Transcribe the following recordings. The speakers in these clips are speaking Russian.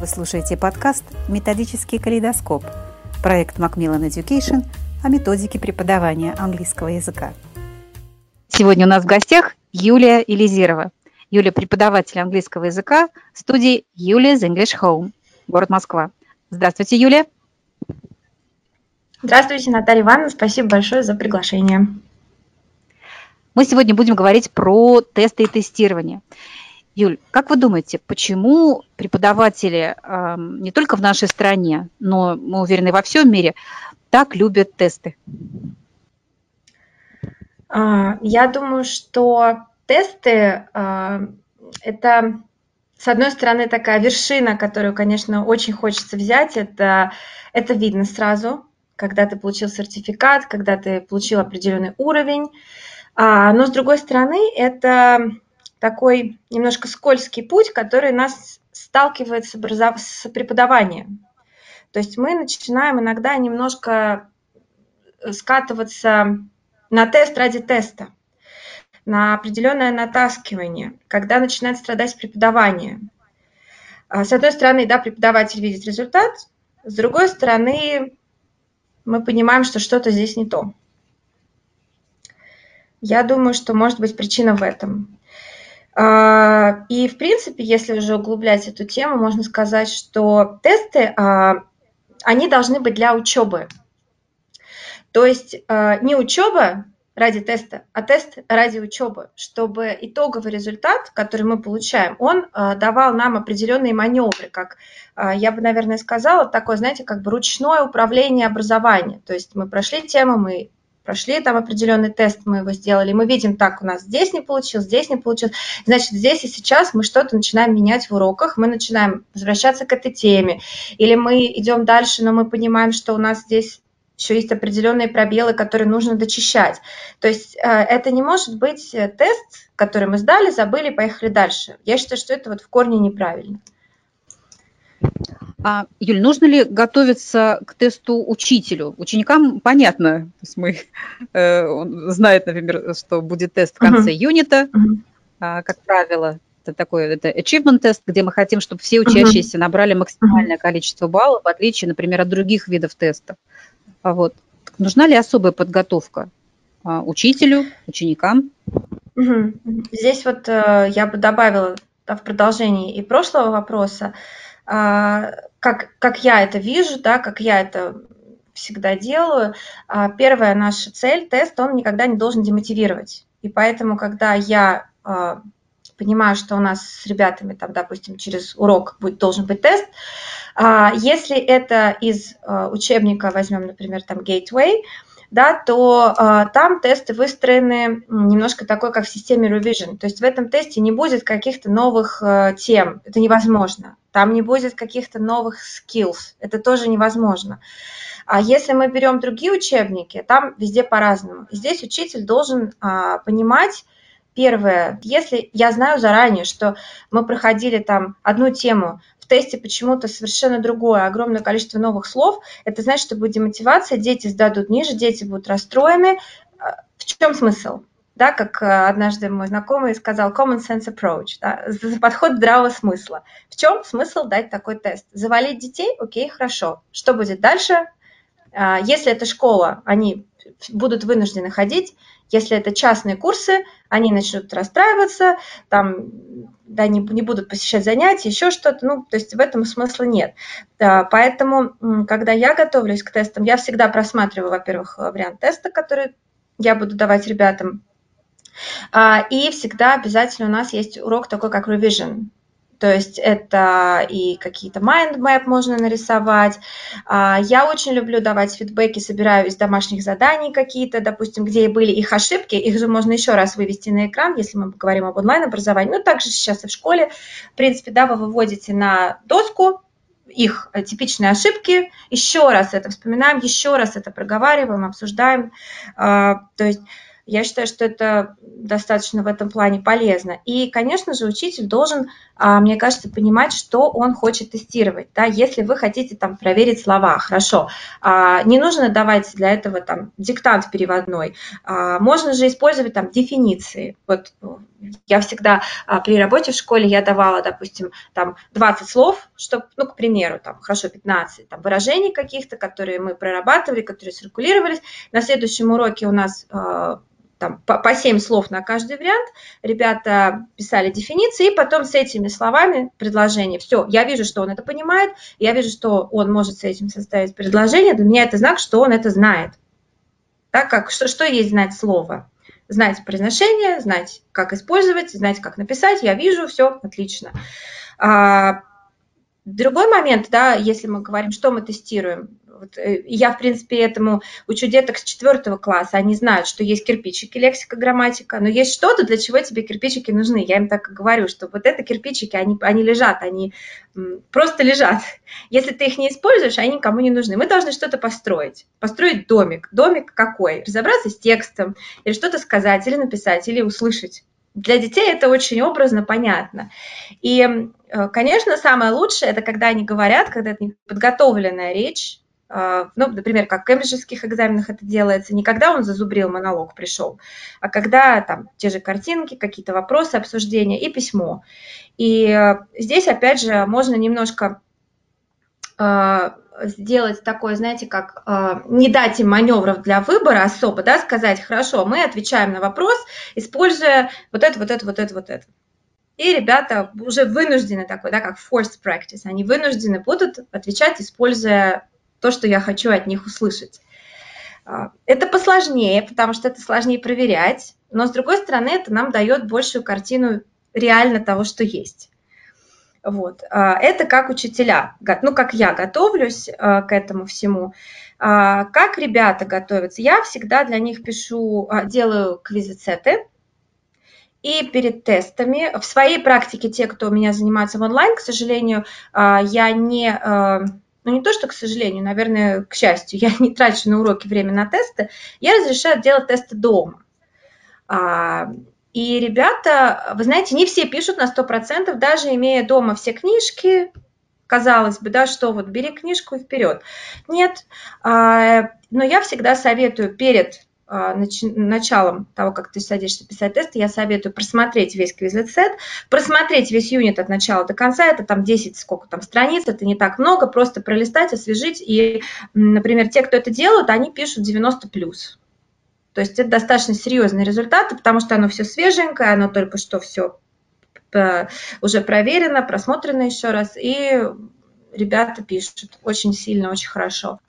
Вы слушаете подкаст «Методический калейдоскоп» проект Macmillan Education о методике преподавания английского языка. Сегодня у нас в гостях Юлия Елизирова. Юлия – преподаватель английского языка студии Юлия's English Home, город Москва. Здравствуйте, Юлия. Здравствуйте, Наталья Ивановна. Спасибо большое за приглашение. Мы сегодня будем говорить про тесты и тестирование. Юль, как вы думаете, почему преподаватели э, не только в нашей стране, но, мы уверены, во всем мире так любят тесты? А, я думаю, что тесты э, это, с одной стороны, такая вершина, которую, конечно, очень хочется взять. Это, это видно сразу, когда ты получил сертификат, когда ты получил определенный уровень. А, но, с другой стороны, это такой немножко скользкий путь, который нас сталкивает с, образов... с преподаванием. То есть мы начинаем иногда немножко э, скатываться на тест ради теста, на определенное натаскивание, когда начинает страдать преподавание. А, с одной стороны, да, преподаватель видит результат, с другой стороны, мы понимаем, что что-то здесь не то. Я думаю, что может быть причина в этом. А, и, в принципе, если уже углублять эту тему, можно сказать, что тесты, а, они должны быть для учебы. То есть а, не учеба ради теста, а тест ради учебы, чтобы итоговый результат, который мы получаем, он давал нам определенные маневры, как я бы, наверное, сказала, такое, знаете, как бы ручное управление образования. То есть мы прошли тему, мы прошли там определенный тест, мы его сделали, мы видим, так, у нас здесь не получилось, здесь не получилось, значит, здесь и сейчас мы что-то начинаем менять в уроках, мы начинаем возвращаться к этой теме, или мы идем дальше, но мы понимаем, что у нас здесь еще есть определенные пробелы, которые нужно дочищать. То есть э, это не может быть э, тест, который мы сдали, забыли, поехали дальше. Я считаю, что это вот в корне неправильно. А, Юль, нужно ли готовиться к тесту учителю? Ученикам понятно, то есть мы, э, он знает, например, что будет тест в конце uh-huh. юнита, uh-huh. А, как правило, это такой это achievement тест, где мы хотим, чтобы все учащиеся uh-huh. набрали максимальное uh-huh. количество баллов, в отличие, например, от других видов тестов. А вот. Нужна ли особая подготовка а, учителю, ученикам? Угу. Здесь вот э, я бы добавила да, в продолжении и прошлого вопроса, а, как, как я это вижу, да, как я это всегда делаю, а, первая наша цель, тест, он никогда не должен демотивировать. И поэтому, когда я а, понимаю, что у нас с ребятами, там, допустим, через урок будет, должен быть тест, если это из учебника, возьмем, например, там Gateway, да, то э, там тесты выстроены немножко такой, как в системе Revision. То есть в этом тесте не будет каких-то новых э, тем, это невозможно. Там не будет каких-то новых skills, это тоже невозможно. А если мы берем другие учебники, там везде по-разному. Здесь учитель должен а, понимать, первое, если я знаю заранее, что мы проходили там одну тему тесте почему-то совершенно другое, огромное количество новых слов, это значит, что будет демотивация, дети сдадут ниже, дети будут расстроены. А, в чем смысл? Да, как а, однажды мой знакомый сказал, common sense approach, да, подход здравого смысла. В чем смысл дать такой тест? Завалить детей? Окей, хорошо. Что будет дальше? А, если это школа, они будут вынуждены ходить. Если это частные курсы, они начнут расстраиваться, там, да, не, не будут посещать занятия, еще что-то. Ну, то есть в этом смысла нет. Да, поэтому, когда я готовлюсь к тестам, я всегда просматриваю, во-первых, вариант теста, который я буду давать ребятам. А, и всегда обязательно у нас есть урок такой, как revision. То есть это и какие-то mind map можно нарисовать. А, я очень люблю давать фидбэки, собираю из домашних заданий какие-то, допустим, где были их ошибки, их же можно еще раз вывести на экран, если мы говорим об онлайн-образовании. Ну, также сейчас и в школе, в принципе, да, вы выводите на доску, их типичные ошибки, еще раз это вспоминаем, еще раз это проговариваем, обсуждаем. А, то есть Я считаю, что это достаточно в этом плане полезно. И, конечно же, учитель должен, а, мне кажется, понимать, что он хочет тестировать. Да? Если вы хотите там проверить слова, хорошо, а, не нужно давать для этого там диктант переводной. А, можно же использовать там дефиниции. Вот я всегда при работе в школе я давала, допустим, там 20 слов, чтобы, ну, к примеру, там, хорошо, 15 там, выражений каких-то, которые мы прорабатывали, которые циркулировались. На следующем уроке у нас там, по, по 7 слов на каждый вариант, ребята писали дефиниции, и потом с этими словами предложение. Все, я вижу, что он это понимает, я вижу, что он может с этим составить предложение, для меня это знак, что он это знает. Так как, что, что есть знать слово? Знать произношение, знать, как использовать, знать, как написать, я вижу, все, отлично. А, другой момент, да, если мы говорим, что мы тестируем, вот, э, я, в принципе, этому учу деток с четвертого класса. Они знают, что есть кирпичики, лексика, грамматика, но есть что-то, для чего тебе кирпичики нужны. Я им так и говорю, что вот это кирпичики, они, они лежат, они просто лежат. Если ты их не используешь, они никому не нужны. Мы должны что-то построить. Построить домик. Домик какой? Разобраться с текстом, или что-то сказать, или написать, или услышать. Для детей это очень образно, понятно. И, э, конечно, самое лучшее, это когда они говорят, когда это подготовленная речь, ну, например, как в кембриджских экзаменах это делается, не когда он зазубрил монолог, пришел, а когда там те же картинки, какие-то вопросы, обсуждения и письмо. И э, здесь, опять же, можно немножко а, сделать такое, знаете, как э, не дать им маневров для выбора особо, да, сказать, хорошо, мы отвечаем на вопрос, используя вот это, вот это, вот это, вот это. И ребята уже вынуждены такой, да, как forced practice, они вынуждены будут отвечать, используя то, что я хочу от них услышать. А, это посложнее, потому что это сложнее проверять, но с другой стороны это нам дает большую картину реально того, что есть. Вот. А, это как учителя, ну как я готовлюсь а, к этому всему. Как ребята готовятся? Я всегда для них пишу, делаю квизицеты, и перед тестами. В своей практике те, кто у меня занимается в онлайн, к сожалению, я не ну не то, что, к сожалению, наверное, к счастью, я не трачу на уроки время на тесты, я разрешаю делать тесты дома. А, и ребята, вы знаете, не все пишут на 100%, даже имея дома все книжки, казалось бы, да, что вот бери книжку и вперед. Нет, а, но я всегда советую перед началом того, как ты садишься писать тесты, я советую просмотреть весь квизлет-сет, просмотреть весь юнит от начала до конца, это там 10, сколько там страниц, это не так много, просто пролистать, освежить, и, например, те, кто это делают, они пишут 90+. плюс. То есть это достаточно серьезные результаты, потому что оно все свеженькое, оно только что все э, уже проверено, просмотрено еще раз, и ребята пишут очень сильно, очень хорошо.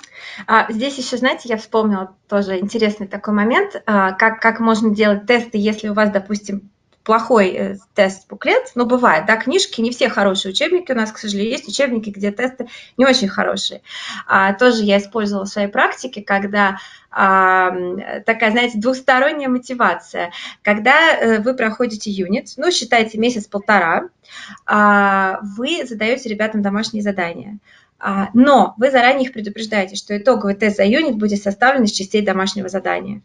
А здесь еще, знаете, я вспомнила тоже интересный такой момент, а, как, как можно делать тесты, если у вас, допустим, плохой э, тест-буклет, но бывает, да, книжки, не все хорошие учебники у нас, к сожалению, есть учебники, где тесты не очень хорошие. А, тоже я использовала в своей практике, когда а, такая, знаете, двухсторонняя мотивация. Когда э, вы проходите юнит, ну, считайте месяц-полтора, а, вы задаете ребятам домашние задания. А, но вы заранее их предупреждаете, что итоговый тест за юнит будет составлен из частей домашнего задания.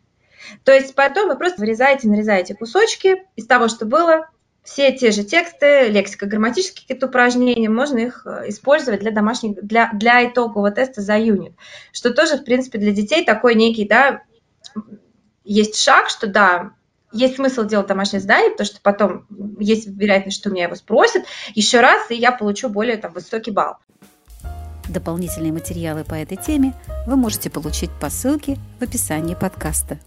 То есть потом вы просто вырезаете, нарезаете кусочки из того, что было, все те же тексты, лексика, грамматические какие-то упражнения, можно их э, использовать для домашних, для, для итогового теста за юнит. Что тоже, в принципе, для детей такой некий, да, есть шаг, что да, есть смысл делать домашнее задание, потому что потом есть вероятность, что меня его спросят еще раз, и я получу более там, высокий балл. Дополнительные материалы по этой теме вы можете получить по ссылке в описании подкаста.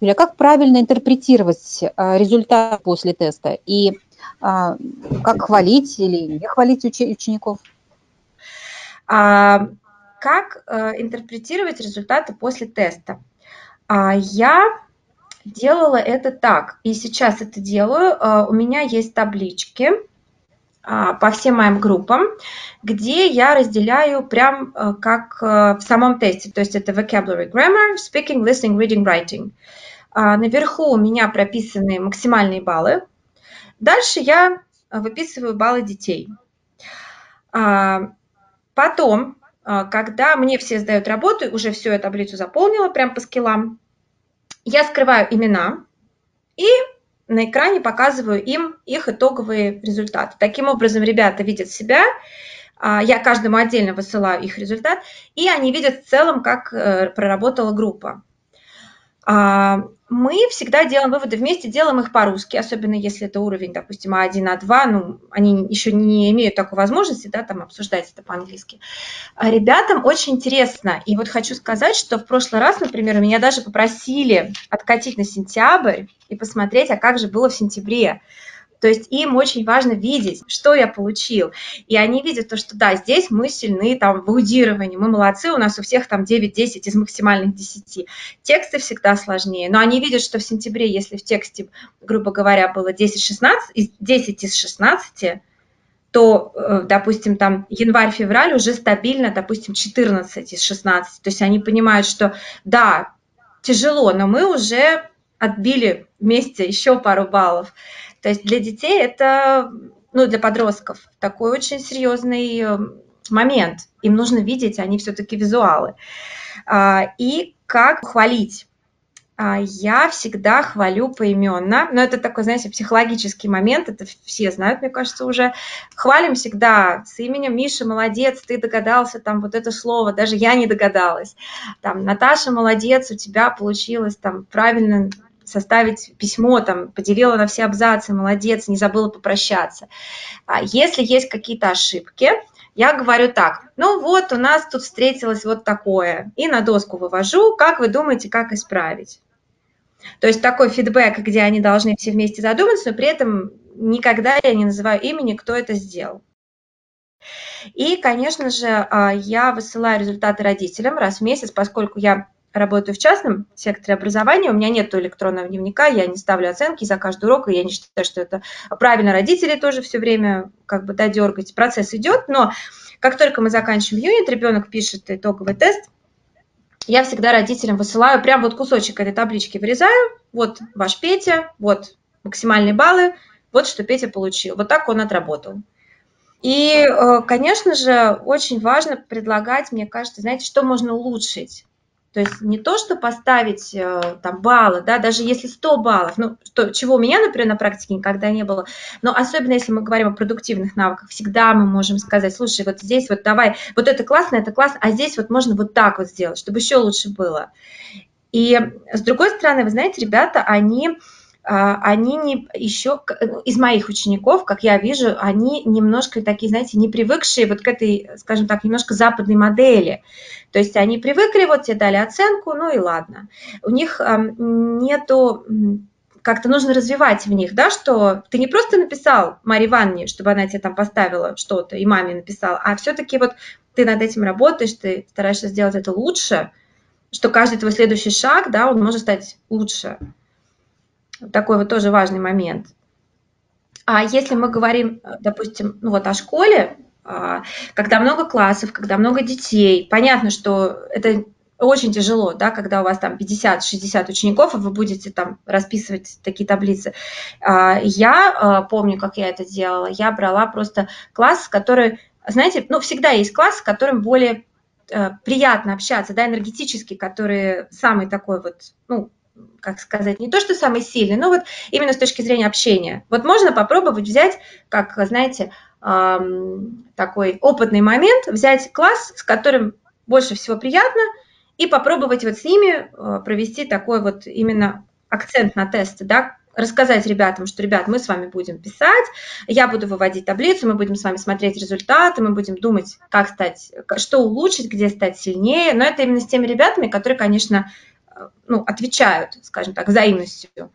Юля, как правильно интерпретировать а, результат после теста и а, как хвалить или не хвалить учеников? А, как э, интерпретировать результаты после теста? Я делала это так, и сейчас это делаю. У меня есть таблички по всем моим группам, где я разделяю прям э, как э, в самом тесте. То есть это vocabulary grammar, speaking, listening, reading, writing. А, наверху у меня прописаны максимальные баллы. Дальше я выписываю баллы детей. А, потом, а, когда мне все сдают работу, уже всю я таблицу заполнила прям по скиллам, я скрываю имена и на экране показываю им их итоговые результаты. Таким образом, ребята видят себя, а, я каждому отдельно высылаю их результат, и они видят в целом, как э, проработала группа. А, мы всегда делаем выводы вместе, делаем их по-русски, особенно если это уровень, допустим, А1, А2, ну, они еще не имеют такой возможности, да, там обсуждать это по-английски. А ребятам очень интересно, и вот хочу сказать, что в прошлый раз, например, меня даже попросили откатить на сентябрь и посмотреть, а как же было в сентябре. То есть им очень важно видеть, что я получил. И они видят то, что да, здесь мы сильны там в аудировании, мы молодцы, у нас у всех там 9-10 из максимальных 10. Тексты всегда сложнее, но они видят, что в сентябре, если в тексте, грубо говоря, было 10-16, 10 из 16, то, э, допустим, там январь-февраль уже стабильно, допустим, 14 из 16. То есть они понимают, что да, тяжело, но мы уже отбили вместе еще пару баллов. То есть для детей это, ну, для подростков такой очень серьезный э, момент. Им нужно видеть, они все-таки визуалы. А, и как хвалить? А, я всегда хвалю поименно, но это такой, знаете, психологический момент, это все знают, мне кажется, уже. Хвалим всегда с именем Миша, молодец, ты догадался, там вот это слово, даже я не догадалась. Там, Наташа, молодец, у тебя получилось там правильно составить письмо, там, поделила на все абзацы, молодец, не забыла попрощаться. А если есть какие-то ошибки, я говорю так, ну вот у нас тут встретилось вот такое, и на доску вывожу, как вы думаете, как исправить? То есть такой фидбэк, где они должны все вместе задуматься, но при этом никогда я не называю имени, кто это сделал. И, конечно же, а, я высылаю результаты родителям раз в месяц, поскольку я работаю в частном секторе образования, у меня нет электронного дневника, я не ставлю оценки за каждый урок, и я не считаю, что это правильно. Родители тоже все время как бы да, дергать. Процесс идет, но как только мы заканчиваем юнит, ребенок пишет итоговый тест, я всегда родителям высылаю прям вот кусочек этой таблички вырезаю, вот ваш Петя, вот максимальные баллы, вот что Петя получил, вот так он отработал. И, э, конечно же, очень важно предлагать, мне кажется, знаете, что можно улучшить. То есть не то, что поставить э, там баллы, да, даже если 100 баллов, ну, что, чего у меня, например, на практике никогда не было, но особенно если мы говорим о продуктивных навыках, всегда мы можем сказать, слушай, вот здесь вот давай, вот это классно, это классно, а здесь вот можно вот так вот сделать, чтобы еще лучше было. И с другой стороны, вы знаете, ребята, они они не еще из моих учеников, как я вижу, они немножко такие, знаете, не привыкшие вот к этой, скажем так, немножко западной модели. То есть они привыкли, вот тебе дали оценку, ну и ладно. У них нету как-то нужно развивать в них, да, что ты не просто написал Марии Ивановне, чтобы она тебе там поставила что-то, и маме написала, а все-таки вот ты над этим работаешь, ты стараешься сделать это лучше, что каждый твой следующий шаг, да, он может стать лучше. Такой вот тоже важный момент. А если мы говорим, допустим, ну вот о школе, а, когда много классов, когда много детей, понятно, что это очень тяжело, да, когда у вас там 50-60 учеников, и вы будете там расписывать такие таблицы. А, я а, помню, как я это делала. Я брала просто класс, который, знаете, ну, всегда есть класс, с которым более э, приятно общаться, да, энергетический, который самый такой вот, ну, как сказать, не то, что самый сильный, но вот именно с точки зрения общения. Вот можно попробовать взять, как, знаете, такой опытный момент, взять класс, с которым больше всего приятно, и попробовать вот с ними э, провести такой вот именно акцент на тесты, да, рассказать ребятам, что, ребят, мы с вами будем писать, я буду выводить таблицу, мы будем с вами смотреть результаты, мы будем думать, как стать, что улучшить, где стать сильнее, но это именно с теми ребятами, которые, конечно, ну, отвечают, скажем так, взаимностью. То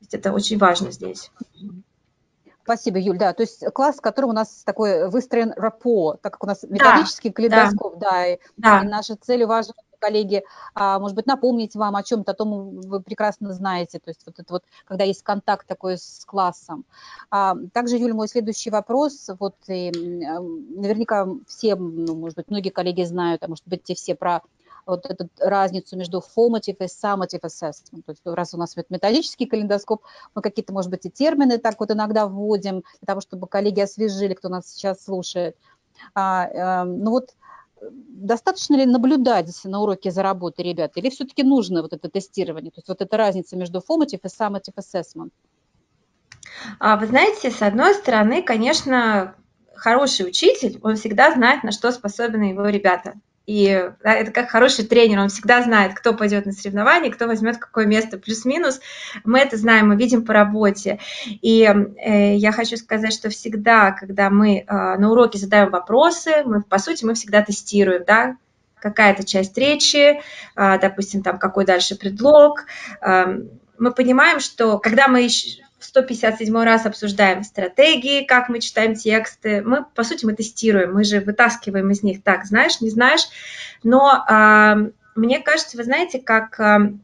есть это очень важно здесь. Спасибо, Юль, да, то есть класс, в котором у нас такой выстроен рапо, так как у нас методический да, калейдоскоп, да, да, и, да. и наша цель важна коллеги, а, может быть, напомнить вам о чем-то, о том вы прекрасно знаете, то есть вот это вот, когда есть контакт такой с классом. А, также, Юля, мой следующий вопрос, вот и, наверняка все, ну, может быть, многие коллеги знают, а может быть, те все про вот эту разницу между formative и summative assessment. То есть раз у нас вот методический калейдоскоп, мы какие-то, может быть, и термины так вот иногда вводим, для того, чтобы коллеги освежили, кто нас сейчас слушает. А, э, ну вот достаточно ли наблюдать на уроке за работой ребят, или все-таки нужно вот это тестирование, то есть вот эта разница между formative и summative assessment? А, вы знаете, с одной стороны, конечно, хороший учитель, он всегда знает, на что способны его ребята. И да, это как хороший тренер, он всегда знает, кто пойдет на соревнования, кто возьмет какое место, плюс-минус. Мы это знаем, мы видим по работе. И э, я хочу сказать, что всегда, когда мы э, на уроке задаем вопросы, мы, по сути, мы всегда тестируем, да, какая-то часть речи, э, допустим, там какой дальше предлог. Э, мы понимаем, что когда мы 157 раз обсуждаем стратегии, как мы читаем тексты. Мы, по сути, мы тестируем, мы же вытаскиваем из них так, знаешь, не знаешь. Но э, мне кажется, вы знаете, как э,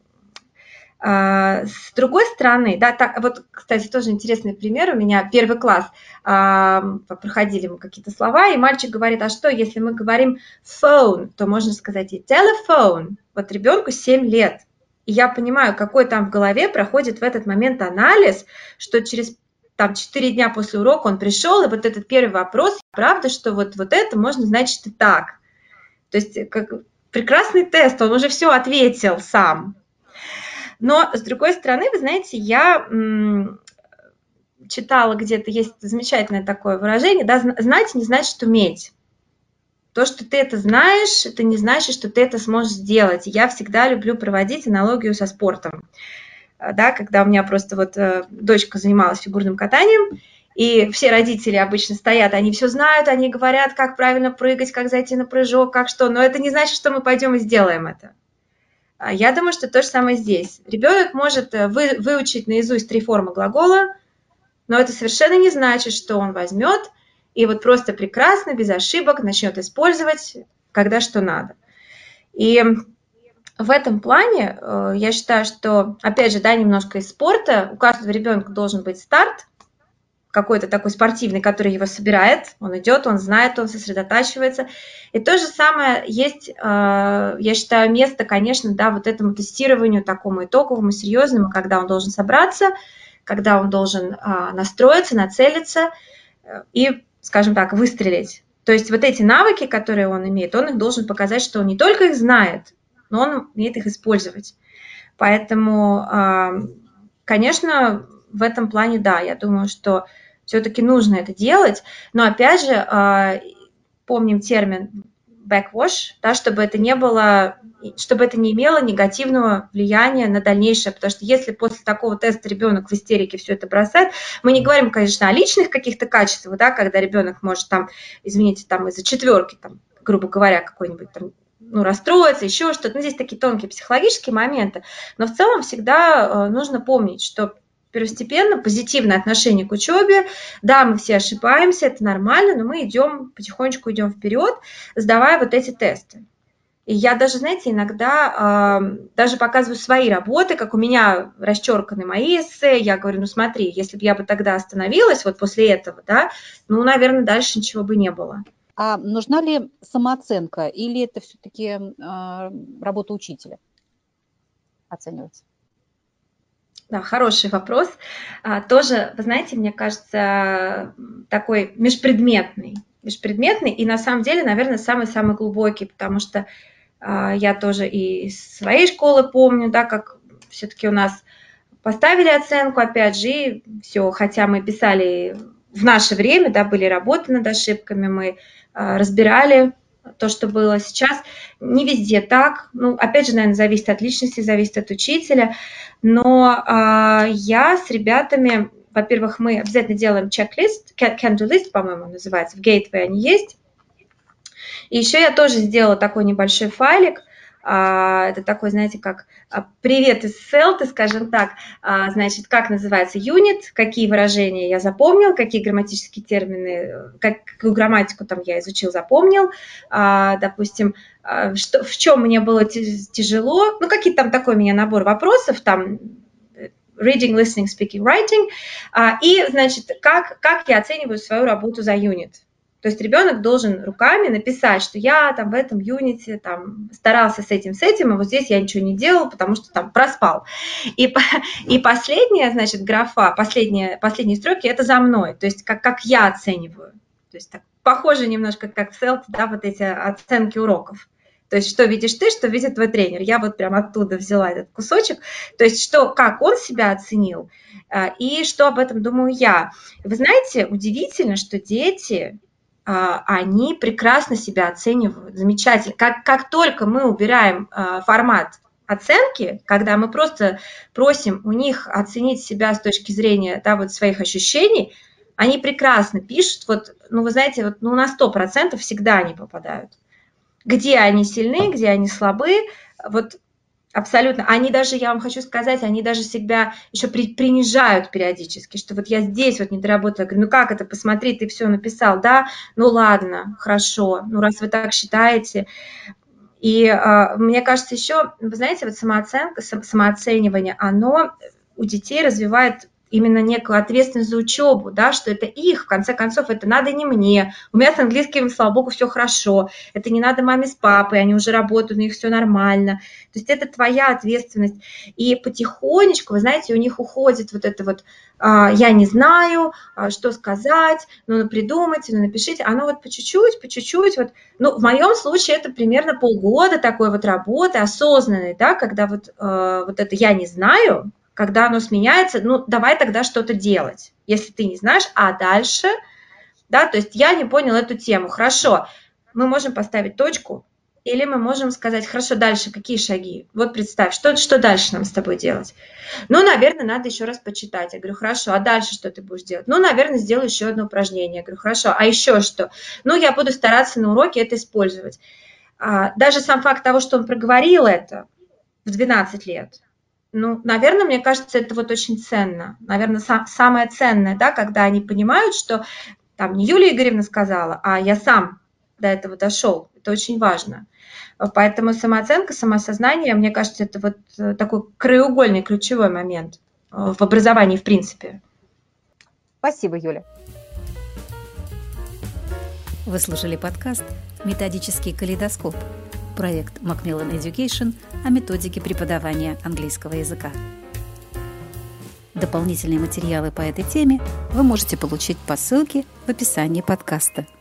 с другой стороны, да, так, вот, кстати, тоже интересный пример. У меня первый класс, э, проходили мы какие-то слова, и мальчик говорит, а что, если мы говорим phone, то можно сказать и telephone. Вот ребенку 7 лет – и я понимаю, какой там в голове проходит в этот момент анализ, что через там 4 дня после урока он пришел, и вот этот первый вопрос, правда, что вот, вот это можно значить и так. То есть как прекрасный тест, он уже все ответил сам. Но, с другой стороны, вы знаете, я читала где-то, есть замечательное такое выражение, да, знать не значит уметь. То, что ты это знаешь, это не значит, что ты это сможешь сделать. Я всегда люблю проводить аналогию со спортом. А, да, когда у меня просто вот э, дочка занималась фигурным катанием, и все родители обычно стоят, они все знают, они говорят, как правильно прыгать, как зайти на прыжок, как что, но это не значит, что мы пойдем и сделаем это. А я думаю, что то же самое здесь. Ребенок может э, вы, выучить наизусть три формы глагола, но это совершенно не значит, что он возьмет и вот просто прекрасно, без ошибок начнет использовать, когда что надо. И в этом плане э, я считаю, что, опять же, да, немножко из спорта, у каждого ребенка должен быть старт, какой-то такой спортивный, который его собирает, он идет, он знает, он сосредотачивается. И то же самое есть, э, я считаю, место, конечно, да, вот этому тестированию такому итоговому, серьезному, когда он должен собраться, когда он должен а, настроиться, нацелиться э, и скажем так, выстрелить. То есть вот эти навыки, которые он имеет, он их должен показать, что он не только их знает, но он умеет их использовать. Поэтому, конечно, в этом плане, да, я думаю, что все-таки нужно это делать. Но опять же, а, помним термин backwash, да, чтобы это не было чтобы это не имело негативного влияния на дальнейшее, потому что если после такого теста ребенок в истерике все это бросает, мы не говорим, конечно, о личных каких-то качествах, да, когда ребенок может там, извините, там из-за четверки, там, грубо говоря, какой-нибудь там ну, расстроиться, еще что-то. Ну, здесь такие тонкие психологические моменты. Но в целом всегда э, нужно помнить, что первостепенно позитивное отношение к учебе. Да, мы все ошибаемся, это нормально, но мы идем, потихонечку идем вперед, сдавая вот эти тесты. И я даже, знаете, иногда э, даже показываю свои работы, как у меня расчерканы мои эссе. Я говорю, ну смотри, если бы я бы тогда остановилась вот после этого, да, ну, наверное, дальше ничего бы не было. А нужна ли самооценка или это все-таки э, а, работа учителя оценивается? Да, хороший вопрос. А, тоже, вы знаете, мне кажется, такой межпредметный. Межпредметный и на самом деле, наверное, самый-самый глубокий, потому что а, я тоже и из своей школы помню, да, как все-таки у нас поставили оценку, опять же, и все, хотя мы писали в наше время, да, были работы над ошибками, мы а, разбирали то, что было сейчас. Не везде так. Ну, опять же, наверное, зависит от личности, зависит от учителя. Но э, я с ребятами, во-первых, мы обязательно делаем чек-лист, can-do list, по-моему, называется, в Gateway они есть. И еще я тоже сделала такой небольшой файлик, это такой, знаете, как а, привет из селты, скажем так, а, значит, как называется юнит, какие выражения я запомнил, какие грамматические термины, какую грамматику там я изучил, запомнил, допустим, что, в чем мне было тяжело, ну, какие там такой у меня набор вопросов, там, reading, listening, speaking, writing, и, значит, как, как я оцениваю свою работу за юнит. То есть ребенок должен руками написать, что я там в этом юните там старался с этим, с этим, а вот здесь я ничего не делал, потому что там проспал. И, и последняя, значит, графа, последняя, последние строки – это за мной, то есть как, как я оцениваю. То есть так, похоже немножко как в селте, да, вот эти оценки уроков. То есть, что видишь ты, что видит твой тренер. Я вот прям оттуда взяла этот кусочек. То есть, что, как он себя оценил а, и что об этом думаю я. Вы знаете, удивительно, что дети, они прекрасно себя оценивают, замечательно. Как, как только мы убираем а, формат оценки, когда мы просто просим у них оценить себя с точки зрения да, вот своих ощущений, они прекрасно пишут, вот, ну, вы знаете, вот, ну, на 100% всегда они попадают. Где они сильны, где они слабы, вот абсолютно. Они даже, я вам хочу сказать, они даже себя еще при, принижают периодически, что вот я здесь вот не доработала. Говорю, ну как это, посмотри, ты все написал, да, ну ладно, хорошо, ну раз вы так считаете. И э, мне кажется, еще, вы знаете, вот самооценка, самооценивание, оно у детей развивает именно некую ответственность за учебу, да, что это их, в конце концов, это надо не мне. У меня с английским, слава богу, все хорошо. Это не надо маме с папой, они уже работают, у них все нормально. То есть это твоя ответственность. И потихонечку, вы знаете, у них уходит вот это вот а, «я не знаю», а, «что сказать», «ну, придумайте», «ну, напишите». Оно вот по чуть-чуть, по чуть-чуть. Вот. Ну, в моем случае это примерно полгода такой вот работы осознанной, да, когда вот, а, вот это «я не знаю», когда оно сменяется, ну, давай тогда что-то делать, если ты не знаешь, а дальше, да, то есть я не понял эту тему, хорошо, мы можем поставить точку, или мы можем сказать, хорошо, дальше какие шаги? Вот представь, что, что дальше нам с тобой делать? Ну, наверное, надо еще раз почитать. Я говорю, хорошо, а дальше что ты будешь делать? Ну, наверное, сделаю еще одно упражнение. Я говорю, хорошо, а еще что? Ну, я буду стараться на уроке это использовать. А, даже сам факт того, что он проговорил это в 12 лет, ну, наверное, мне кажется, это вот очень ценно. Наверное, сам, самое ценное, да, когда они понимают, что там не Юлия Игоревна сказала, а я сам до этого дошел. Это очень важно. Поэтому самооценка, самосознание, мне кажется, это вот э, такой краеугольный, ключевой момент э, в образовании в принципе. Спасибо, Юля. Вы слушали подкаст «Методический калейдоскоп» проект Macmillan Education о методике преподавания английского языка. Дополнительные материалы по этой теме вы можете получить по ссылке в описании подкаста –